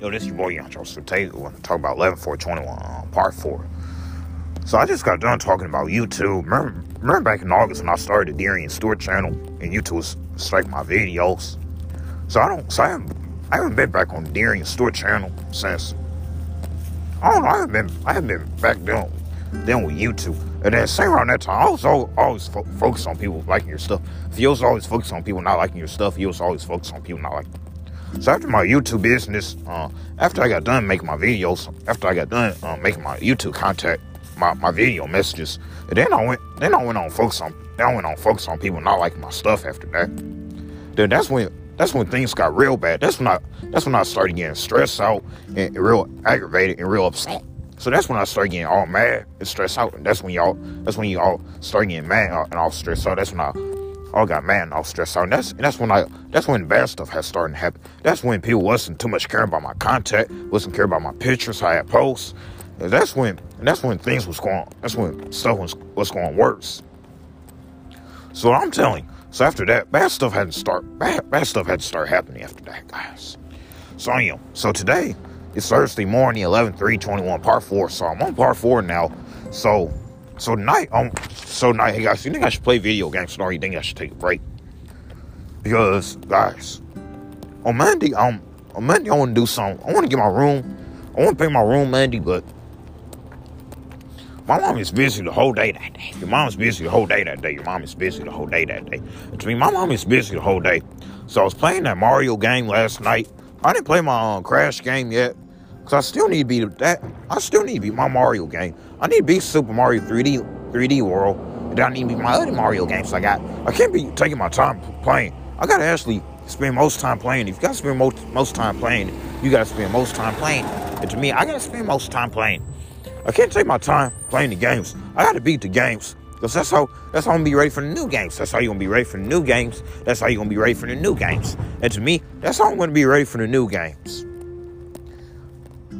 Yo, this is your boy Joseph Tate. We're gonna talk about 11 4 21, um, part 4. So I just got done talking about YouTube. Remember, remember back in August when I started the Darian Stewart channel and YouTube was strike my videos. So I don't so I haven't I haven't been back on the Darian Stewart channel since I don't know, I haven't been I haven't been back then then with YouTube. And then same around that time, I was always, always fo- focused on people liking your stuff. If you was always focused on people not liking your stuff, you was always focused on people not liking so after my YouTube business, uh, after I got done making my videos, after I got done uh, making my YouTube contact, my, my video messages, and then I went then I went on focus on then I went on focus on people not liking my stuff after that. Then that's when that's when things got real bad. That's when I that's when I started getting stressed out and, and real aggravated and real upset. So that's when I started getting all mad and stressed out. And that's when y'all that's when y'all started getting mad and all stressed out. That's when I all got mad and all stressed out. And that's and that's when I that's when bad stuff has started to happen. That's when people wasn't too much caring about my content, wasn't caring about my pictures, how I post. And that's when and that's when things was going that's when stuff was was going worse. So I'm telling so after that, bad stuff had to start bad bad stuff had to start happening after that, guys. So you know, so today it's Thursday morning, 11 3 21, part four. So I'm on part four now. So so tonight, um, so tonight, hey guys, you think I should play video games or you think I should take a break? Because guys, on Monday, um, on Monday I want to do something. I want to get my room. I want to pay my room Monday, but my mom is busy the whole day that day. Your mom's busy the whole day that day. Your mom is busy the whole day that day. To me, my mom is busy the whole day. So I was playing that Mario game last night. I didn't play my um, Crash game yet. Cause I still need to be that. I still need to be my Mario game. I need to be Super Mario 3D 3D World. And I need to be my other Mario games I got. I can't be taking my time playing. I gotta actually spend most time playing. If you gotta spend most most time playing, you gotta spend most time playing. And to me, I gotta spend most time playing. I can't take my time playing the games. I gotta beat the games. Because that's how that's how I'm gonna be ready for the new games. That's how you're gonna be ready for the new games. That's how you're gonna be ready for the new games. And to me, that's how I'm gonna be ready for the new games.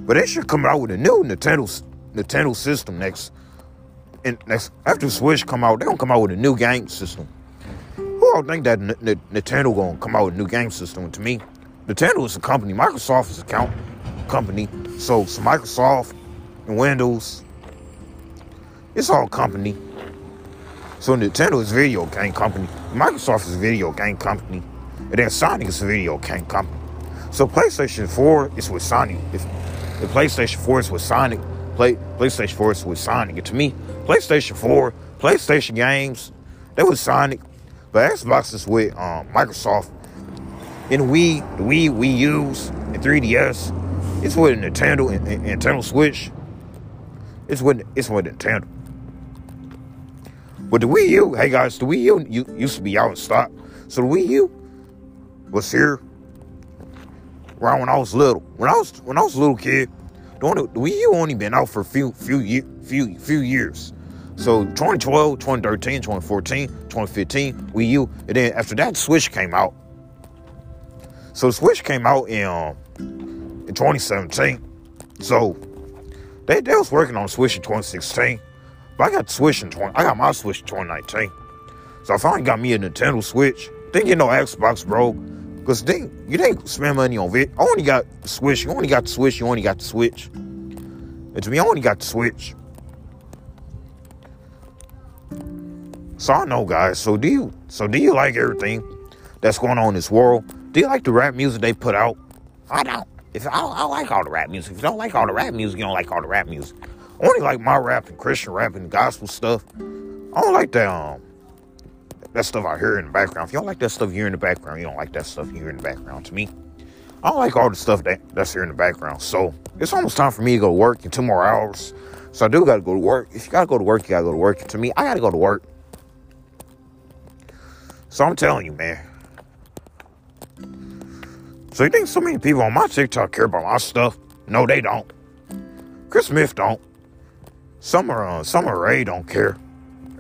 But they should come out with a new Nintendo Nintendo system next. And next after Switch come out, they gonna come out with a new game system. Who don't think that N- N- Nintendo gonna come out with a new game system? And to me, Nintendo is a company. Microsoft is a count company. So, so Microsoft and Windows, it's all company. So Nintendo is video game company. Microsoft is video game company. And then Sonic is video game company. So PlayStation 4 is with Sonic. If the PlayStation 4 is with Sonic. Play, PlayStation 4 is with Sonic. And to me, PlayStation 4, PlayStation games, they with Sonic. But Xbox is with um, Microsoft. And Wii, the Wii, Wii U's, and 3DS, it's with Nintendo and, and, and Nintendo Switch. It's with it's with Nintendo. But the Wii U, hey guys, the Wii U used to be out in stock. So the Wii U was here around when I was little. When I was when I was a little kid, the, only, the Wii U only been out for a few few year, few few years. So 2012, 2013, 2014, 2015, Wii U, and then after that, Switch came out. So Switch came out in um, in 2017. So they they was working on Switch in 2016, but I got Switch in 20. I got my Switch in 2019. So I finally got me a Nintendo Switch. Didn't get no Xbox, bro. Cause they, you didn't spend money on it. I only got Switch. You only got the Switch. You only got the Switch. And to me, I only got the Switch. So I know, guys. So do you? So do you like everything that's going on in this world? Do you like the rap music they put out? I don't. If I, I like all the rap music. If you don't like all the rap music, you don't like all the rap music. I only like my rap and Christian rap and gospel stuff. I don't like that um that stuff I hear in the background. If you don't like that stuff hear in the background, you don't like that stuff hear in the background. To me, I don't like all the stuff that, that's here in the background. So it's almost time for me to go to work in two more hours. So I do got to go to work. If you got to go to work, you got to go to work. To me, I got to go to work. So I'm telling you, man. So you think so many people on my TikTok care about my stuff? No, they don't. Chris Smith don't. Summer, uh, Sommer Ray don't care.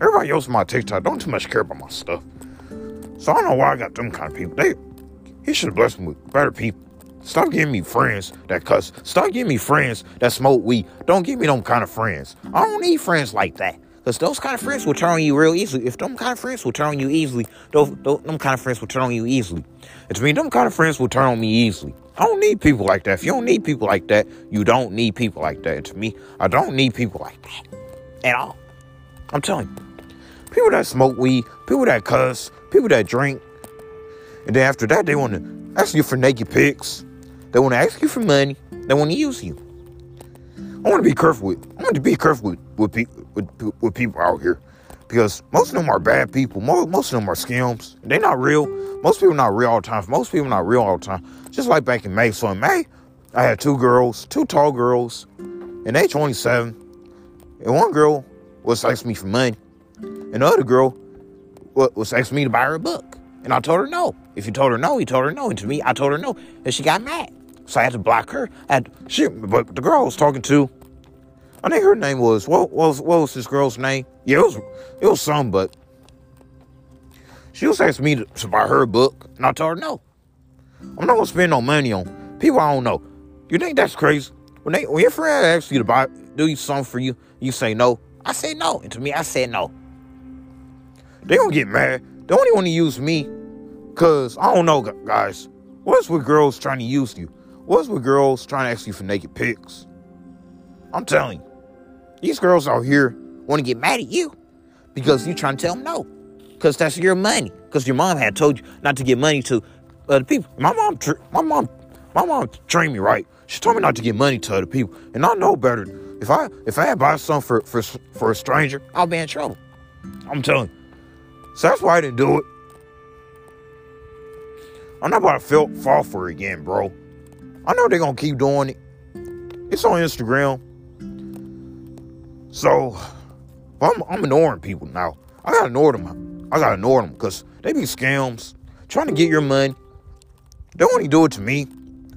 Everybody else on my TikTok don't too much care about my stuff. So I don't know why I got them kind of people. They he should have blessed me with better people. Stop giving me friends that cuss. Stop giving me friends that smoke weed. Don't give me them kind of friends. I don't need friends like that. Because those kind of friends will turn on you real easily. If them kind of friends will turn on you easily, those, those them kind of friends will turn on you easily. To me, them kind of friends will turn on me easily. I don't need people like that. If you don't need people like that, you don't need people like that. And to me, I don't need people like that at all. I'm telling you. People that smoke weed, people that cuss, people that drink. And then after that, they want to ask you for naked pics. They want to ask you for money. They want to use you. I want to be careful with. I want to be careful with with, pe- with, with people out here because most of them are bad people. Most, most of them are scams. They're not real. Most people not real all the time. Most people not real all the time. Just like back in May. So in May, I had two girls, two tall girls, and they 27. And one girl was asking me for money. And the other girl was asking me to buy her a book. And I told her no. If you told her no, you told her no. And to me, I told her no. And she got mad. So I had to block her. I had, she, but the girl I was talking to, I think her name was what, what was what was this girl's name? Yeah, it was it was some, but she was asking me to, to buy her a book, and I told her no. I'm not gonna spend no money on people I don't know. You think that's crazy? When they when your friend asks you to buy do something for you, you say no. I say no, and to me, I said no. They gonna get mad. They only want to use me, cause I don't know, guys. What's with girls trying to use you? What's with girls trying to ask you for naked pics? I'm telling you. These girls out here want to get mad at you because you're trying to tell them no. Because that's your money. Because your mom had told you not to give money to other people. My mom, my mom, my mom trained me right. She told me not to give money to other people, and I know better. If I if I had buy something for for for a stranger, I'll be in trouble. I'm telling you. So that's why I didn't do it. I'm not about to feel, fall for it again, bro. I know they're gonna keep doing it. It's on Instagram. So I'm, I'm ignoring people now. I gotta ignore them. I gotta ignore them because they be scams trying to get your money. They only do it to me.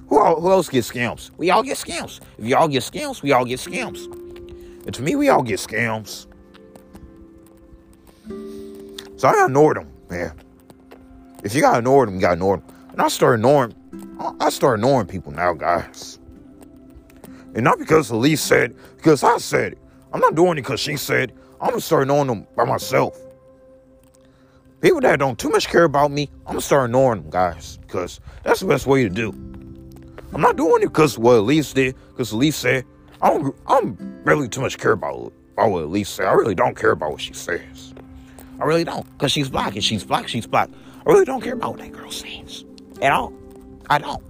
Who, who else gets scams? We all get scams. If y'all get scams, we all get scams. And to me, we all get scams. So I gotta ignore them, man. If you gotta ignore them, you gotta ignore them. And I start ignoring, I start ignoring people now, guys. And not because Elise said, because I said it. I'm not doing it because she said. I'm gonna start knowing them by myself. People that don't too much care about me, I'm gonna start ignoring them, guys, because that's the best way to do. I'm not doing it because what Elise did, because Elise said. I don't. Really too much care about, about what Elise said. I really don't care about what she says. I really don't, because she's black and she's black. She's black. I really don't care about what that girl says at all. I don't.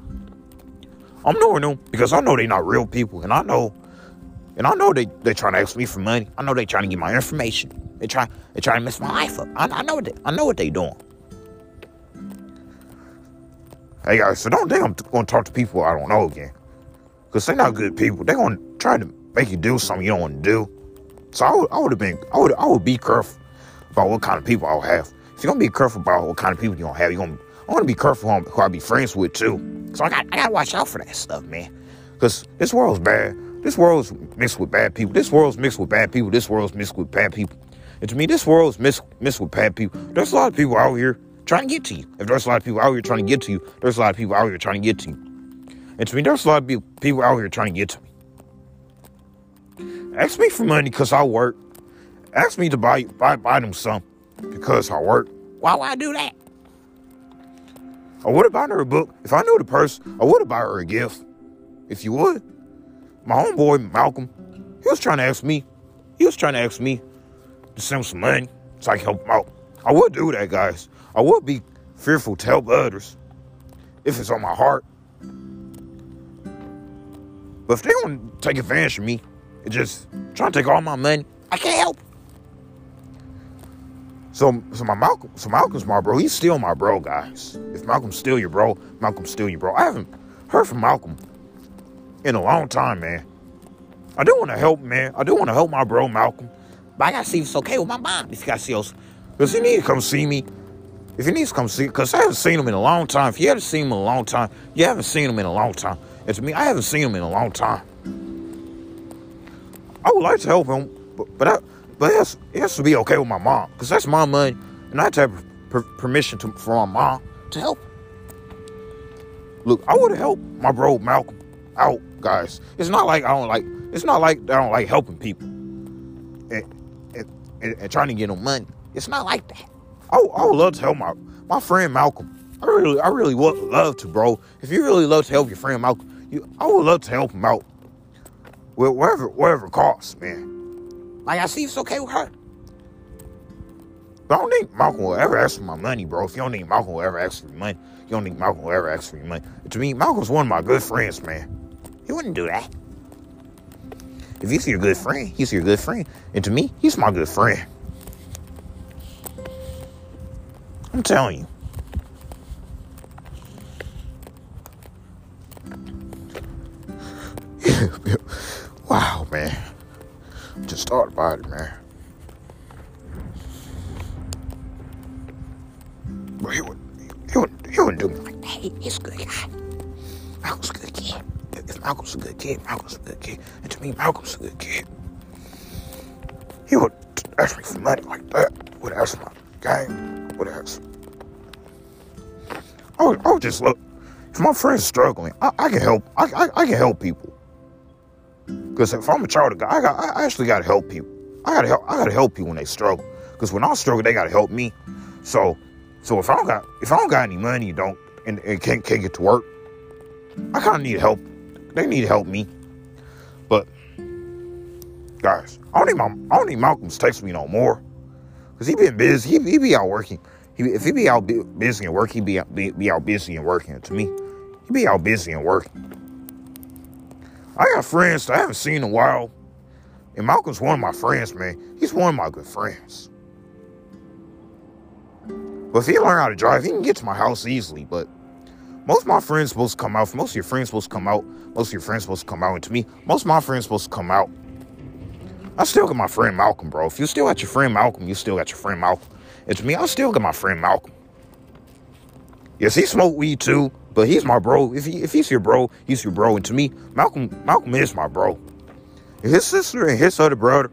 I'm knowing them because I know they're not real people, and I know and I know they they trying to ask me for money. I know they're trying to get my information. They try they trying to mess my life up. I, I know what they, I know what they doing. Hey guys, so don't think I'm gonna talk to people I don't know again, cause they're not good people. They're gonna try to make you do something you don't want to do. So I would I would have been I would I would be careful about what kind of people I'll have. If you're gonna be careful about what kind of people you're gonna have, you're gonna I want to be careful who, who I be friends with too. So I got I gotta watch out for that stuff, man. Cause this world's bad. This world's mixed with bad people. This world's mixed with bad people. This world's mixed with bad people. And to me, this world's mixed, mixed with bad people. There's a lot of people out here trying to get to you. If there's a lot of people out here trying to get to you, there's a lot of people out here trying to get to you. And to me, there's a lot of people out here trying to get to me. Ask me for money because I work. Ask me to buy buy buy them some because I work. Why would I do that? I would have bought her a book. If I knew the person, I would have bought her a gift. If you would my homeboy Malcolm, he was trying to ask me, he was trying to ask me to send him some money so I can help him out. I would do that, guys. I would be fearful to help others if it's on my heart. But if they want to take advantage of me and just trying to take all my money, I can't help. So, so my Malcolm, so Malcolm's my bro. He's still my bro, guys. If Malcolm's still your bro, Malcolm's still your bro. I haven't heard from Malcolm in a long time, man. I do want to help, man. I do want to help my bro Malcolm. But I gotta see if it's okay with my mom. If you see us, because he need to come see me. If he needs to come see, because I haven't seen him in a long time. If you haven't seen him in a long time, you haven't seen him in a long time. And to me, I haven't seen him in a long time. I would like to help him, but but I, but it has, to be okay with my mom, because that's my money, and I have to have per- permission to, from my mom to help. Look, I would helped my bro Malcolm out guys. It's not like I don't like. It's not like I don't like helping people and, and, and, and trying to get them money. It's not like that. I, I would love to help my my friend Malcolm. I really, I really would love to, bro. If you really love to help your friend Malcolm, you, I would love to help him out with whatever, whatever costs, man. Like I see, it's okay with her. I don't think Malcolm will ever ask for my money, bro. If you don't think Malcolm will ever ask for your money, you don't think Malcolm will ever ask for your money. To me, Malcolm's one of my good friends, man. He wouldn't do that. If he's your good friend, he's your good friend. And to me, he's my good friend. I'm telling you. wow, man. Just thought about it, man. But he wouldn't, he wouldn't, he wouldn't do me like he's a good guy. Malcolm's a good kid. If Malcolm's a good kid, Malcolm's a good kid. And to me, Malcolm's a good kid. He wouldn't ask me for money like that. Would ask my game. Would ask. I would, I would just look. If my friend's struggling, I, I can help. I, I, I can help people. Because if I'm a child of God, I, got, I actually got to help people. I got to help. I got to help people when they struggle. Because when I struggle, they got to help me. So, so if I don't got if I don't got any money, don't and, and can't can't get to work, I kind of need help. They need to help me. But guys, I don't need my I don't need Malcolm's text me no more. Cause he been busy. He, he be out working. He, if he be out busy and working, he be, be be out busy and working. To me, he be out busy and working. I got friends that I haven't seen in a while. And Malcolm's one of my friends, man. He's one of my good friends. But if he learn how to drive, he can get to my house easily. But most of my friends supposed to come out. Most of your friends supposed to come out. Most of your friends supposed to come out. And to me, most of my friends supposed to come out. I still got my friend Malcolm, bro. If you still got your friend Malcolm, you still got your friend Malcolm. To me, I still got my friend Malcolm. Yes, he smoked weed too, but he's my bro. If he if he's your bro, he's your bro. And to me, Malcolm Malcolm is my bro. His sister and his other brother,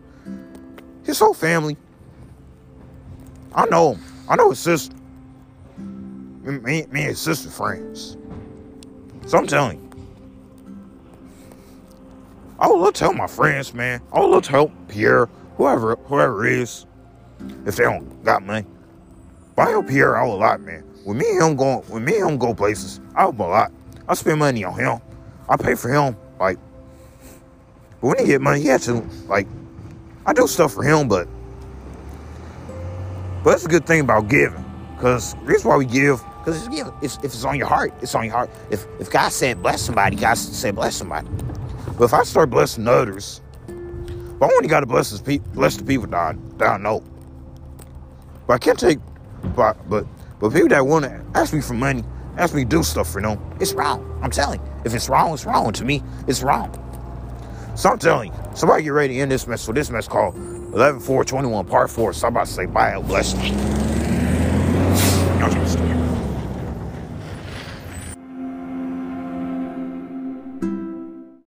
his whole family. I know him. I know his sister. Me, me and his sister friends. So I'm telling you. I would love to help my friends, man. I would love to help Pierre, whoever whoever is, if they don't got money. But I help Pierre out a lot, man. When me and him go, when me and him go places, I help a lot. I spend money on him. I pay for him, like. But when he get money, he has to like. I do stuff for him, but. But that's a good thing about giving, because the reason why we give, because it's It's, if it's on your heart, it's on your heart. If if God said bless somebody, God said bless somebody. But if I start blessing others, but I only got to bless people, bless the people that I, that I know. But I can't take, but but but people that want to ask me for money, ask me to do stuff for them, it's wrong. I'm telling you. If it's wrong, it's wrong. To me, it's wrong. So I'm telling you, somebody get ready to end this mess. So this mess called 11 4 21 part 4. So I'm about to say bye. Bless you.